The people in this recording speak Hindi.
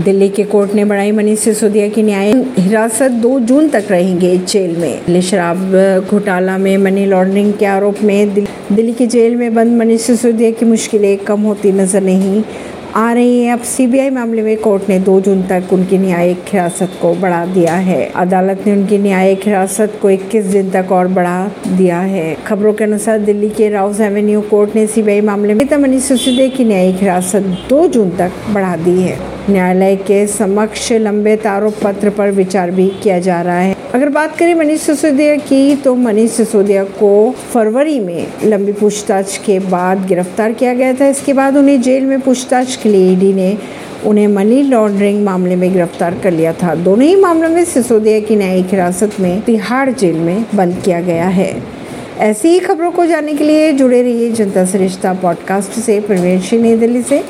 दिल्ली के कोर्ट ने बढ़ाई मनीष सिसोदिया की न्याय हिरासत दो जून तक रहेंगे जेल में। दिल्ली शराब घोटाला में मनी लॉन्ड्रिंग के आरोप में दिल्ली की जेल में बंद मनीष सिसोदिया की मुश्किलें कम होती नज़र नहीं आ रही है। अब सीबीआई मामले में कोर्ट ने 2 जून तक उनकी न्यायिक हिरासत को बढ़ा दिया है। अदालत ने उनकी न्यायिक हिरासत को 21 दिन तक और बढ़ा दिया है। खबरों के अनुसार दिल्ली के राउस एवेन्यू कोर्ट ने सीबीआई मामले में मनीष सिसोदिया की न्यायिक हिरासत 2 जून तक बढ़ा दी है। न्यायालय के समक्ष लंबित आरोप पत्र पर विचार भी किया जा रहा है। अगर बात करें मनीष सिसोदिया की तो मनीष सिसोदिया को फरवरी में लंबी पूछताछ के बाद गिरफ़्तार किया गया था। इसके बाद उन्हें जेल में पूछताछ के लिए ईडी ने उन्हें मनी लॉन्ड्रिंग मामले में गिरफ़्तार कर लिया था। दोनों ही मामलों में सिसोदिया की न्यायिक हिरासत में तिहाड़ जेल में बंद किया गया है। ऐसी ही खबरों को जानने के लिए जुड़े रहिए जनता सरिश्ता पॉडकास्ट से। प्रवेश नई दिल्ली से।